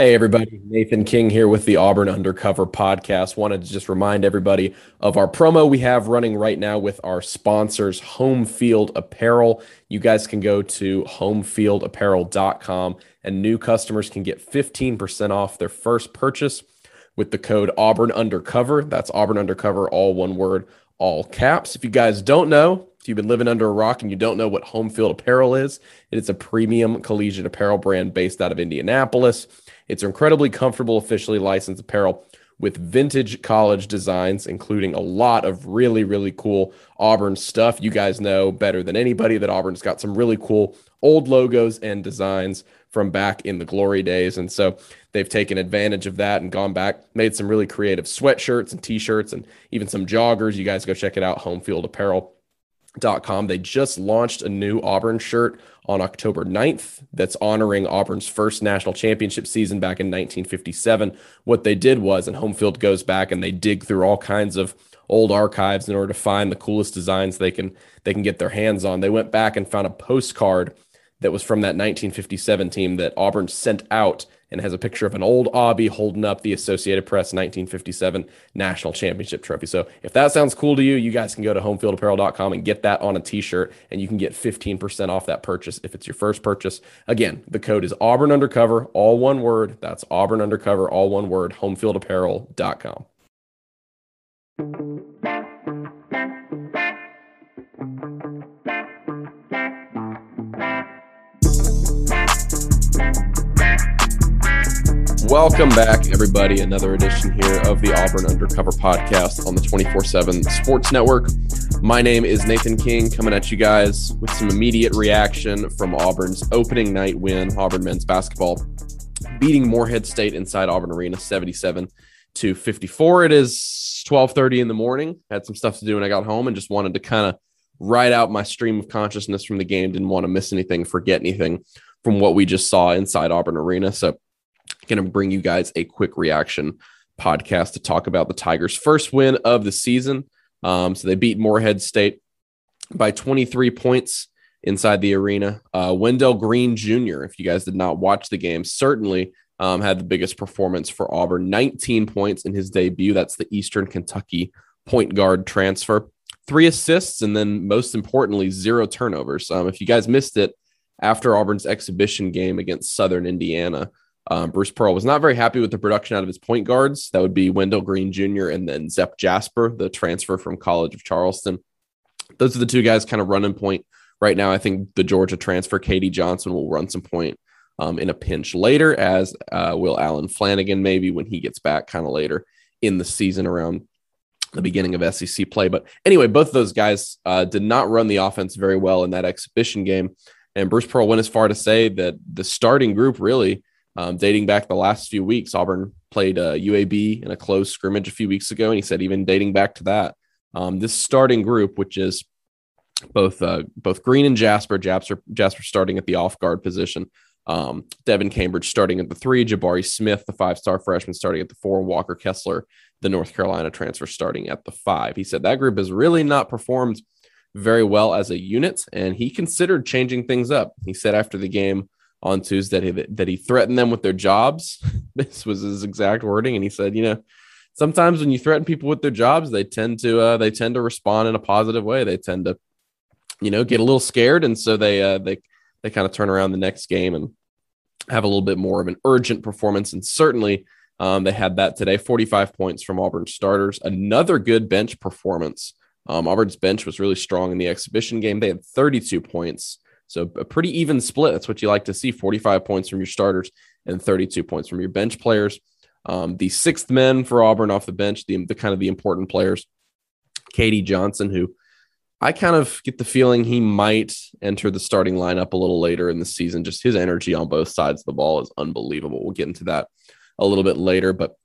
Hey, everybody. Nathan King here with the Auburn Undercover podcast. Wanted to just remind everybody of our promo we have running right now with our sponsors, Home Field Apparel. You guys can go to homefieldapparel.com and new customers can get 15% off their first purchase with the code Auburn Undercover. That's Auburn Undercover, all one word, all caps. If you guys don't know, if you've been living under a rock and you don't know what Home Field Apparel is, it is a premium collegiate apparel brand based out of Indianapolis. It's incredibly comfortable, officially licensed apparel with vintage college designs, including a lot of really, really cool Auburn stuff. You guys know better than anybody that Auburn's got some really cool old logos and designs from back in the glory days. And so they've taken advantage of that and gone back, made some really creative sweatshirts and t shirts and even some joggers. You guys go check it out, Home Field Apparel Com. They just launched a new Auburn shirt on October 9th that's honoring Auburn's first national championship season back in 1957. What they did was, and home field goes back and they dig through all kinds of old archives in order to find the coolest designs they can they can get their hands on. They went back and found a postcard that was from that 1957 team that Auburn sent out and has a picture of an old Aubie holding up the Associated Press 1957 National Championship trophy. So if that sounds cool to you, you guys can go to homefieldapparel.com and get that on a t-shirt and you can get 15% off that purchase if it's your first purchase. Again, the code is Auburn Undercover, all one word. That's Auburn Undercover, all one word, homefieldapparel.com. Welcome back, everybody. Another edition here of the Auburn Undercover podcast on the 24 7 Sports Network. My name is Nathan King, coming at you guys with some immediate reaction from Auburn's opening night win. Auburn men's basketball beating Morehead State inside Auburn Arena 77 to 54. It is 12:30 in the morning. Had some stuff to do when I got home and just wanted to kind of write out my stream of consciousness from the game. Didn't want to miss anything, forget anything from what we just saw inside Auburn Arena. So going to bring you guys a quick reaction podcast to talk about the Tigers' first win of the season. Um, so they beat Morehead State by 23 points inside the arena. Uh, Wendell Green Jr., if you guys did not watch the game, certainly um, had the biggest performance for Auburn 19 points in his debut. That's the Eastern Kentucky point guard transfer. Three assists, and then most importantly, zero turnovers. Um, if you guys missed it after Auburn's exhibition game against Southern Indiana, um, Bruce Pearl was not very happy with the production out of his point guards. That would be Wendell Green Jr. and then Zep Jasper, the transfer from College of Charleston. Those are the two guys kind of running point right now. I think the Georgia transfer, KD Johnson, will run some point um, in a pinch later, as uh, will Allen Flanigan maybe when he gets back kind of later in the season around the beginning of SEC play. But anyway, both of those guys uh, did not run the offense very well in that exhibition game. And Bruce Pearl went as far to say that the starting group really um, dating back the last few weeks, Auburn played uh, UAB in a close scrimmage a few weeks ago, and he said even dating back to that, um, this starting group, which is both uh, both Green and Jasper, Jasper Jasper starting at the off guard position, um, Devin Cambridge starting at the three, Jabari Smith, the five star freshman, starting at the four, Walker Kessler, the North Carolina transfer, starting at the five. He said that group has really not performed very well as a unit, and he considered changing things up. He said after the game on Tuesday that he threatened them with their jobs. this was his exact wording, and he said, you know, sometimes when you threaten people with their jobs, they tend to uh, they tend to respond in a positive way. They tend to, you know, get a little scared, and so they uh, they they kind of turn around the next game and have a little bit more of an urgent performance. And certainly, um, they had that today. Forty five points from Auburn starters. Another good bench performance. Um, Auburn's bench was really strong in the exhibition game. They had 32 points. So a pretty even split. That's what you like to see 45 points from your starters and 32 points from your bench players. Um, the sixth men for Auburn off the bench, the, the kind of the important players, KD Johnson, who I kind of get the feeling he might enter the starting lineup a little later in the season. Just his energy on both sides of the ball is unbelievable. We'll get into that a little bit later, but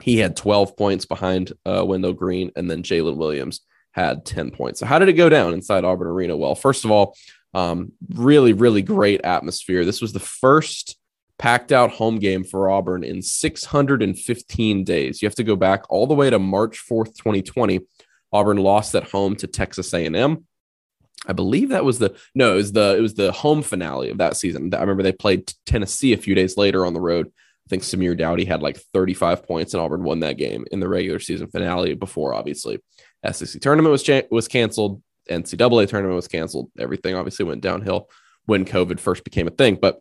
he had 12 points behind uh, Wendell Green, and then Jaylin Williams had 10 points. So, how did it go down inside Auburn Arena? Well, first of all, um, really, really great atmosphere. This was the first packed out home game for Auburn in 615 days. You have to go back all the way to March 4th, 2020. Auburn lost at home to Texas A&M. I believe that was the no, it was the it was the home finale of that season. I remember they played Tennessee a few days later on the road I think Samir Doughty had like 35 points and Auburn won that game in the regular season finale before obviously SEC tournament was cha- was canceled, NCAA tournament was canceled. Everything obviously went downhill when COVID first became a thing. But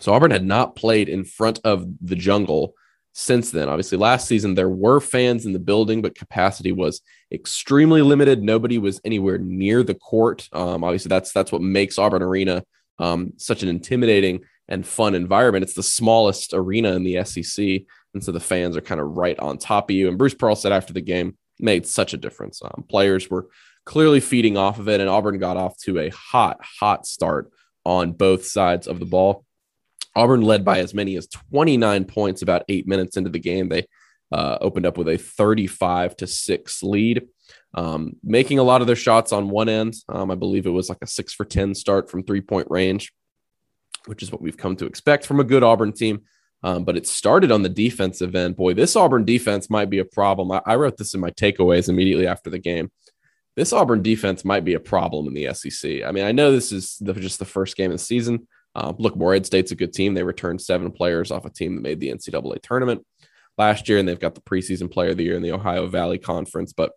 so Auburn had not played in front of the jungle since then. Obviously, last season there were fans in the building, but capacity was extremely limited. Nobody was anywhere near the court. Um, obviously, that's that's what makes Auburn Arena um, such an intimidating and fun environment. It's the smallest arena in the SEC, and so the fans are kind of right on top of you. And Bruce Pearl said after the game made such a difference. Um, players were clearly feeding off of it, and Auburn got off to a hot, hot start on both sides of the ball. Auburn led by as many as 29 points about eight minutes into the game. They uh, opened up with a 35 to six lead, um, making a lot of their shots on one end. Um, I believe it was like a six for 10 start from three point range, which is what we've come to expect from a good Auburn team. Um, but it started on the defensive end. Boy, this Auburn defense might be a problem. I, I wrote this in my takeaways immediately after the game. This Auburn defense might be a problem in the SEC. I mean, I know this is the, just the first game of the season. Um, look, Morehead State's a good team. They returned seven players off a team that made the NCAA tournament last year, and they've got the preseason player of the year in the Ohio Valley Conference. But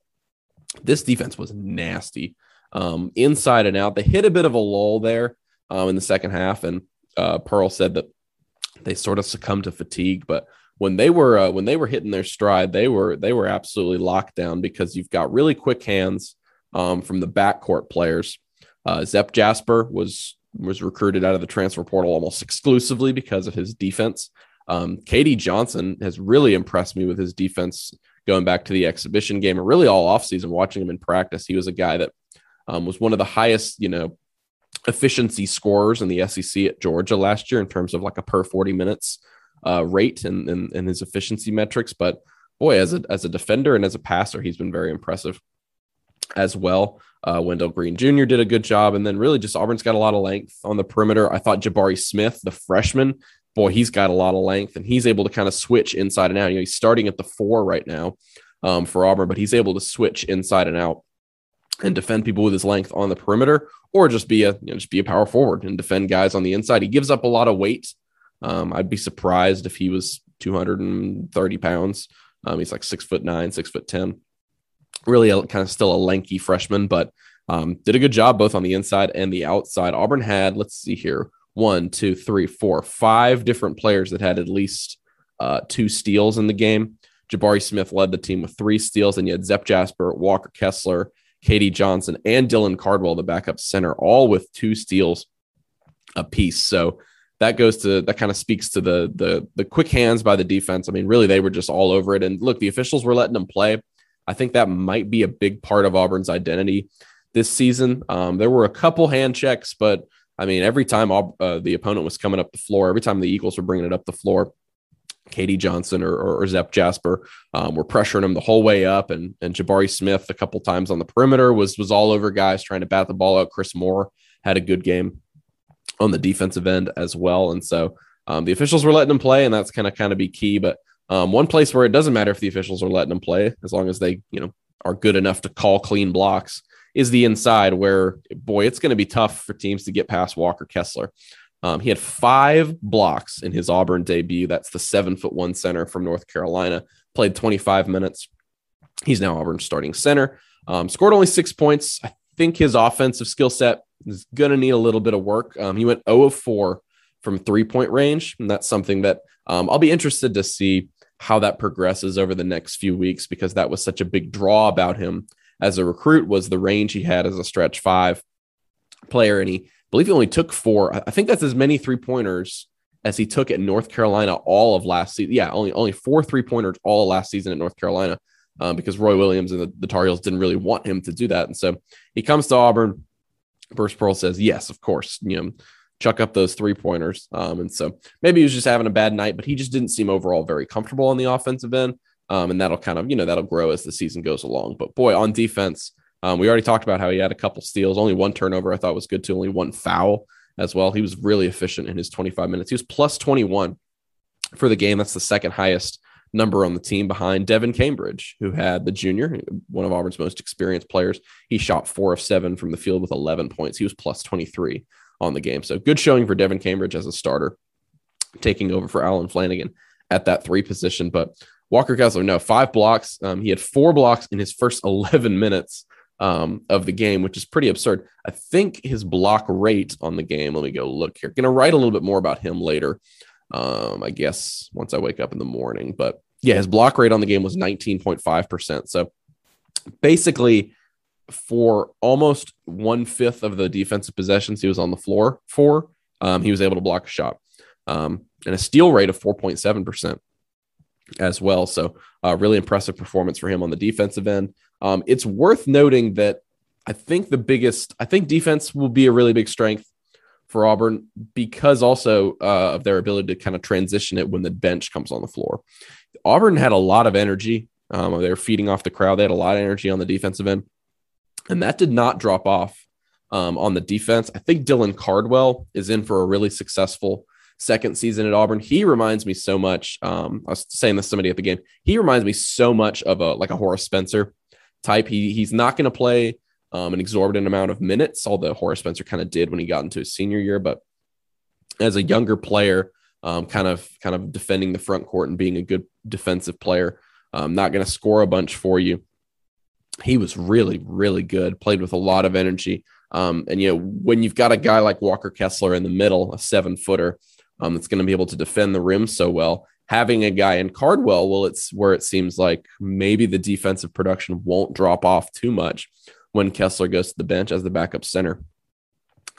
this defense was nasty um, inside and out. They hit a bit of a lull there um, in the second half, and uh, Pearl said that they sort of succumbed to fatigue. But when they were uh, when they were hitting their stride, they were they were absolutely locked down because you've got really quick hands um, from the backcourt players. Uh, Zep Jasper was was recruited out of the transfer portal almost exclusively because of his defense. Um, KD Johnson has really impressed me with his defense going back to the exhibition game and really all offseason watching him in practice. He was a guy that um, was one of the highest, you know, efficiency scorers in the SEC at Georgia last year in terms of like a per 40 minutes uh, rate and, and, and his efficiency metrics. But boy, as a, as a defender and as a passer, he's been very impressive as well. Uh, Wendell Green Jr. did a good job. And then really just Auburn's got a lot of length on the perimeter. I thought Jabari Smith, the freshman, boy, he's got a lot of length and he's able to kind of switch inside and out. You know, he's starting at the four right now um, for Auburn, but he's able to switch inside and out and defend people with his length on the perimeter, or just be a you know, just be a power forward and defend guys on the inside. He gives up a lot of weight. Um, I'd be surprised if he was 230 pounds. Um, he's like six foot nine, six foot ten. Really, a, kind of still a lanky freshman, but um, did a good job both on the inside and the outside. Auburn had, let's see here, one, two, three, four, five different players that had at least uh, two steals in the game. Jabari Smith led the team with three steals, and you had Zep Jasper, Walker Kessler, KD Johnson, and Dylan Cardwell, the backup center, all with two steals apiece. So that goes to that kind of speaks to the the the quick hands by the defense. I mean, really, they were just all over it. And look, the officials were letting them play. I think that might be a big part of Auburn's identity this season. Um, there were a couple hand checks, but I mean, every time uh, the opponent was coming up the floor, every time the Eagles were bringing it up the floor, KD Johnson or, or, or Zep Jasper um, were pressuring him the whole way up, and and Jabari Smith a couple times on the perimeter was was all over guys trying to bat the ball out. Chris Moore had a good game on the defensive end as well, and so um, the officials were letting him play, and that's kind of kind of be key. But um, one place where it doesn't matter if the officials are letting them play, as long as they you know are good enough to call clean blocks, is the inside where boy it's going to be tough for teams to get past Walker Kessler. Um, he had five blocks in his Auburn debut. That's the seven foot one center from North Carolina. Played 25 minutes. He's now Auburn's starting center. Um, scored only six points. I think his offensive skill set is going to need a little bit of work. Um, he went 0 of 4 from three point range. And that's something that um, I'll be interested to see how that progresses over the next few weeks because that was such a big draw about him as a recruit was the range he had as a stretch five player. And he believe he only took four. I think that's as many three pointers as he took at North Carolina all of last season. Yeah, only only four three pointers all last season at North Carolina um, because Roy Williams and the, the Tar Heels didn't really want him to do that. And so he comes to Auburn. Bruce Pearl says, yes, of course, you know, chuck up those three pointers. Um, and so maybe he was just having a bad night, but he just didn't seem overall very comfortable on the offensive end. Um, and that'll kind of, you know, that'll grow as the season goes along. But boy, on defense, um, we already talked about how he had a couple steals, only one turnover I thought was good to only one foul as well. He was really efficient in his 25 minutes. He was plus 21 for the game. That's the second highest number on the team behind Devin Cambridge, who had the junior, one of Auburn's most experienced players. He shot four of seven from the field with 11 points. He was plus 23 on the game. So good showing for Devin Cambridge as a starter. taking over for Allen Flanigan at that three position. But Walker Kessler, no, five blocks. Um, he had four blocks in his first 11 minutes um, of the game, which is pretty absurd. I think his block rate on the game, let me go look here. Gonna write a little bit more about him later. Um, I guess once I wake up in the morning. But yeah, his block rate on the game was 19.5%. So basically, for almost one fifth of the defensive possessions he was on the floor for, um, he was able to block a shot. Um, and a steal rate of 4.7% as well. So, uh, really impressive performance for him on the defensive end. Um, it's worth noting that I think the biggest, I think defense will be a really big strength for Auburn because also uh, of their ability to kind of transition it when the bench comes on the floor. Auburn had a lot of energy. Um, they were feeding off the crowd. They had a lot of energy on the defensive end, and that did not drop off um, on the defense. I think Dylan Cardwell is in for a really successful second season at Auburn. He reminds me so much. Um, I was saying this to somebody at the game. He reminds me so much of a like a Horace Spencer type. He he's not going to play um, an exorbitant amount of minutes, although Horace Spencer kind of did when he got into his senior year. But as a younger player, um, kind of kind of defending the front court and being a good defensive player, um, not going to score a bunch for you. He was really really good. Played with a lot of energy. Um, and you know when you've got a guy like Walker Kessler in the middle, a seven footer, um, that's going to be able to defend the rim so well. Having a guy in Cardwell, well, it's where it seems like maybe the defensive production won't drop off too much when Kessler goes to the bench as the backup center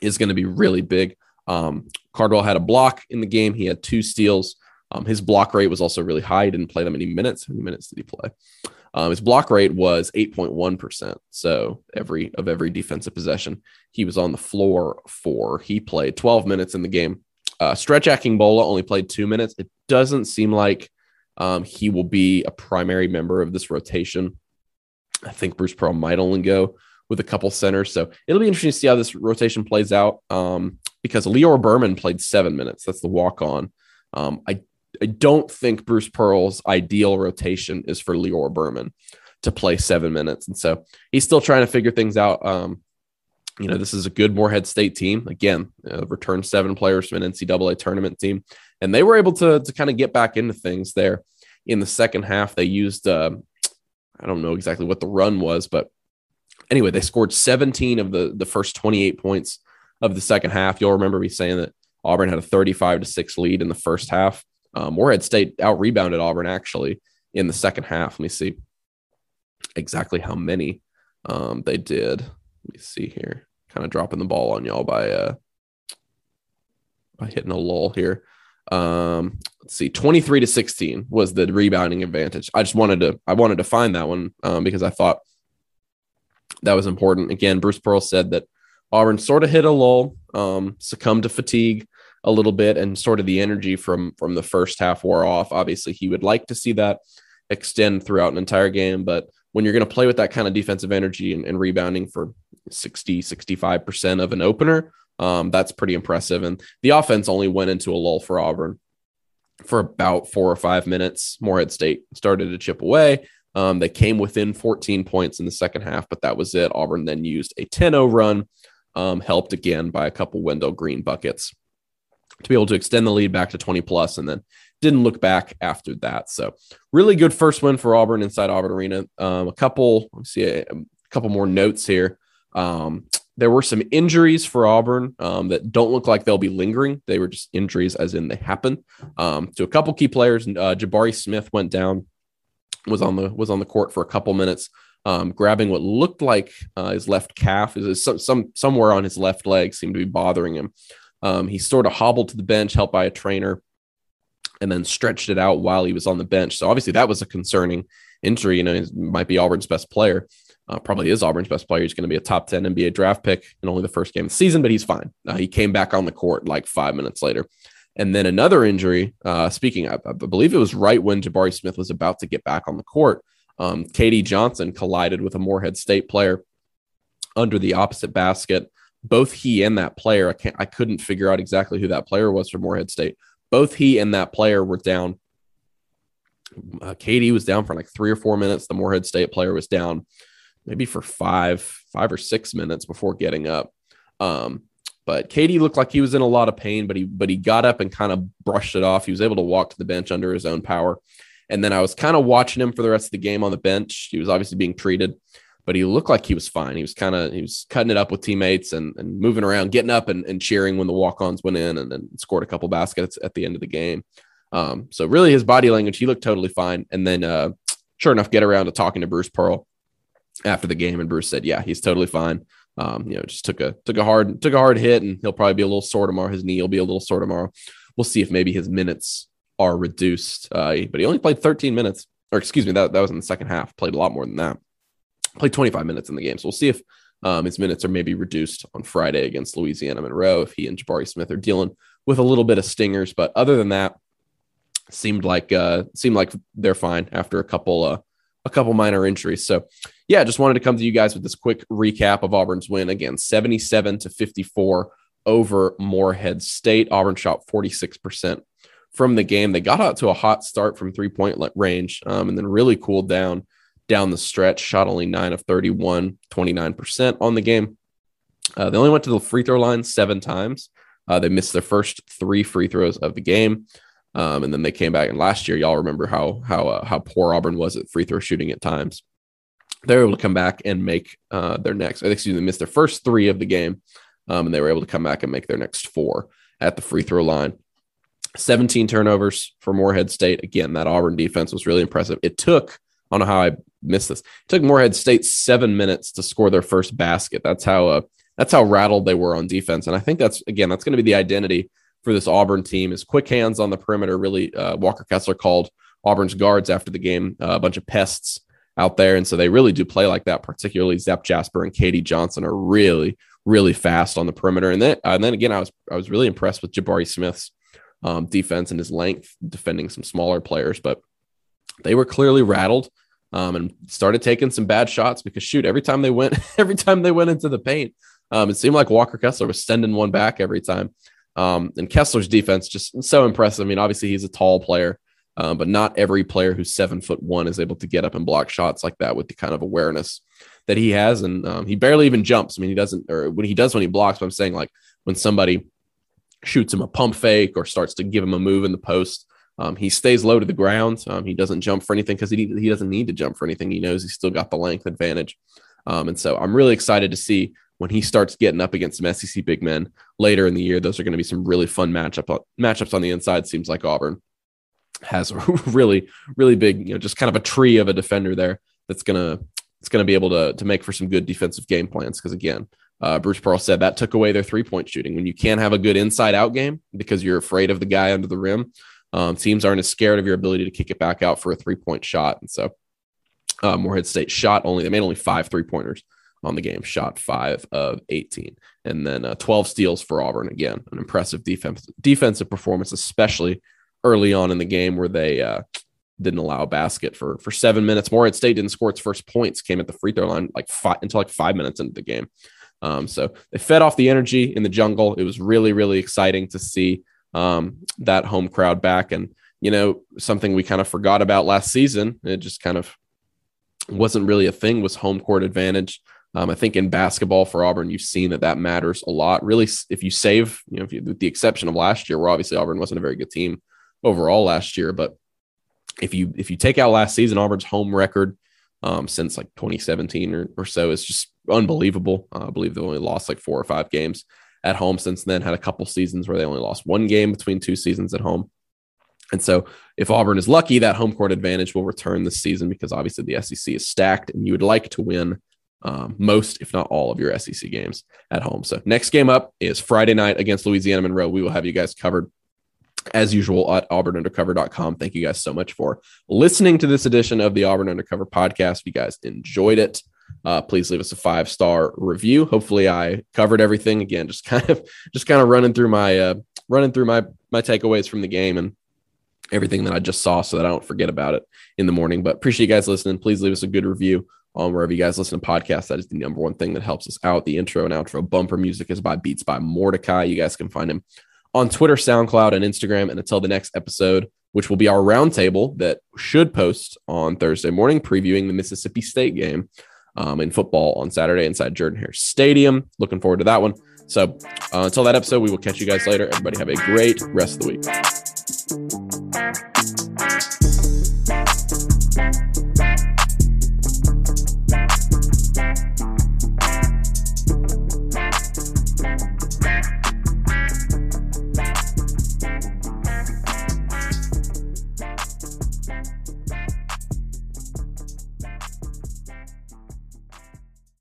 is going to be really big. Um, Cardwell had a block in the game. He had two steals. Um, his block rate was also really high. He didn't play that many minutes. How many minutes did he play? Um, his block rate was 8.1%. So every of every defensive possession he was on the floor for. He played 12 minutes in the game. Uh, Stretch Akingbola only played two minutes. It doesn't seem like um, he will be a primary member of this rotation. I think Bruce Pearl might only go with a couple centers. So it'll be interesting to see how this rotation plays out um, because Lior Berman played seven minutes. That's the walk on. Um, I, I don't think Bruce Pearl's ideal rotation is for Lior Berman to play seven minutes. And so he's still trying to figure things out. Um, you know, this is a good Morehead State team. Again, uh, returned seven players from an NCAA tournament team, and they were able to, to kind of get back into things there in the second half. They used, uh, I don't know exactly what the run was, but anyway, they scored 17 of the, the first 28 points of the second half. You'll remember me saying that Auburn had a 35 to 6 lead in the first half. Um, Morehead State out rebounded Auburn actually in the second half. Let me see exactly how many um, they did. Let me see here. Kind of dropping the ball on y'all by uh, by hitting a lull here. Um, let's see, 23 to 16 was the rebounding advantage. I just wanted to I wanted to find that one um, because I thought that was important. Again, Bruce Pearl said that Auburn sort of hit a lull, um, succumbed to fatigue a little bit, and sort of the energy from from the first half wore off. Obviously, he would like to see that extend throughout an entire game, but when you're going to play with that kind of defensive energy and, and rebounding for 60, 65% of an opener, um, that's pretty impressive. And the offense only went into a lull for Auburn for about four or five minutes. Morehead State started to chip away. Um, they came within 14 points in the second half, but that was it. Auburn then used a 10 0 run, um, helped again by a couple Wendell Green buckets to be able to extend the lead back to 20 plus and then didn't look back after that. So, really good first win for Auburn inside Auburn Arena. Um, a couple, let see, a, a couple more notes here. Um, there were some injuries for Auburn um, that don't look like they'll be lingering. They were just injuries, as in they happened um, to a couple key players. Uh, Jabari Smith went down was on the was on the court for a couple minutes, um, grabbing what looked like uh, his left calf. Is some, some somewhere on his left leg seemed to be bothering him. Um, he sort of hobbled to the bench, helped by a trainer, and then stretched it out while he was on the bench. So obviously that was a concerning injury. You know, he might be Auburn's best player. Uh, probably is Auburn's best player. He's going to be a top 10 NBA draft pick in only the first game of the season, but he's fine. Uh, he came back on the court like five minutes later. And then another injury, uh, speaking, I, I, believe it was right when Jabari Smith was about to get back on the court. Um, KD Johnson collided with a Morehead State player under the opposite basket. Both he and that player, I can't, I couldn't figure out exactly who that player was for Morehead State. Both he and that player were down. Uh, was down for like three or four minutes. The Morehead State player was down maybe for five, five or six minutes before getting up. Um, but KD looked like he was in a lot of pain, but he but he got up and kind of brushed it off. He was able to walk to the bench under his own power. And then I was kind of watching him for the rest of the game on the bench. He was obviously being treated, but he looked like he was fine. He was kind of he was cutting it up with teammates and, and moving around, getting up and, and cheering when the walk-ons went in and then scored a couple baskets at the end of the game. Um, so really his body language, he looked totally fine. And then uh, sure enough, get around to talking to Bruce Pearl after the game, and Bruce said, "Yeah, he's totally fine. Um, you know, just took a took a hard took a hard hit, and he'll probably be a little sore tomorrow. His knee will be a little sore tomorrow. We'll see if maybe his minutes are reduced. Uh, but he only played 13 minutes, or excuse me, that that was in the second half. Played a lot more than that. Played 25 minutes in the game, so we'll see if um, his minutes are maybe reduced on Friday against Louisiana Monroe if he and Jabari Smith are dealing with a little bit of stingers. But other than that, seemed like uh, seemed like they're fine after a couple uh, a couple minor injuries. So yeah, just wanted to come to you guys with this quick recap of Auburn's win again, 77 to 54 over Morehead State. Auburn shot 46% from the game. They got out to a hot start from three point range um, and then really cooled down down the stretch, shot only nine of 31, 29% on the game. Uh, they only went to the free throw line seven times. Uh, they missed their first three free throws of the game. Um, and then they came back, and last year, y'all remember how how uh, how poor Auburn was at free throw shooting at times they were able to come back and make uh, their next, excuse me, they missed their first three of the game. Um, and they were able to come back and make their next four at the free throw line. 17 turnovers for Morehead State. Again, that Auburn defense was really impressive. It took, I don't know how I missed this. It took Morehead State seven minutes to score their first basket. That's how uh, that's how rattled they were on defense. And I think that's again, that's going to be the identity for this Auburn team is quick hands on the perimeter. Really, uh, Walker Kessler called Auburn's guards after the game uh, a bunch of pests out there. And so they really do play like that, particularly Zep Jasper and KD Johnson are really, really fast on the perimeter. And then, uh, and then again, I was, I was really impressed with Jabari Smith's um, defense and his length defending some smaller players, but they were clearly rattled um, and started taking some bad shots because shoot, every time they went, every time they went into the paint, um, it seemed like Walker Kessler was sending one back every time. Um, and Kessler's defense just so impressive. I mean, obviously he's a tall player, um, but not every player who's seven foot one is able to get up and block shots like that with the kind of awareness that he has. And um, he barely even jumps. I mean, he doesn't, or when he does when he blocks, but I'm saying like when somebody shoots him a pump fake or starts to give him a move in the post, um, he stays low to the ground. Um, he doesn't jump for anything because he, he doesn't need to jump for anything. He knows he's still got the length advantage. Um, and so I'm really excited to see when he starts getting up against some SEC big men later in the year. Those are going to be some really fun matchup matchups on the inside. Seems like Auburn has a really, really big, you know, just kind of a tree of a defender there that's gonna it's gonna be able to to make for some good defensive game plans. Because again, uh, Bruce Pearl said that took away their three point shooting. When you can't have a good inside out game because you're afraid of the guy under the rim, um, teams aren't as scared of your ability to kick it back out for a three point shot. And so, uh, Morehead State shot only they made only five three pointers on the game, shot five of 18, and then uh, 12 steals for Auburn. Again, an impressive defense defensive performance, especially early on in the game where they uh, didn't allow a basket for for seven minutes. Morehead State didn't score its first points, came at the free throw line like five until like five minutes into the game. Um, so they fed off the energy in the jungle. It was really really exciting to see um, that home crowd back, and you know something we kind of forgot about last season. It just kind of wasn't really a thing was home court advantage. Um, I think in basketball for Auburn, you've seen that that matters a lot. Really, if you save, you know, you, with the exception of last year, where obviously Auburn wasn't a very good team, overall last year. But if you if you take out last season, Auburn's home record um, since like 2017 or, or so is just unbelievable. Uh, I believe they only lost like four or five games at home since then. Had a couple seasons where they only lost one game between two seasons at home. And so, if Auburn is lucky, that home court advantage will return this season because obviously the SEC is stacked, and you would like to win um, most, if not all, of your SEC games at home. So, next game up is Friday night against Louisiana Monroe. We will have you guys covered as usual at auburnundercover.com. Thank you guys so much for listening to this edition of the Auburn Undercover podcast. If you guys enjoyed it, uh, please leave us a five star review. Hopefully, I covered everything. Again, just kind of just kind of running through my uh, running through my my takeaways from the game and everything that I just saw, so that I don't forget about it in the morning. But appreciate you guys listening. Please leave us a good review on wherever you guys listen to podcasts. That is the number one thing that helps us out. The intro and outro bumper music is by Beats by Mordecai. You guys can find him on Twitter, SoundCloud, and Instagram. And until the next episode, which will be our roundtable that should post on Thursday morning, previewing the Mississippi State game um, in football on Saturday inside Jordan Hare Stadium. Looking forward to that one. So uh, until that episode, we will catch you guys later. Everybody have a great rest of the week.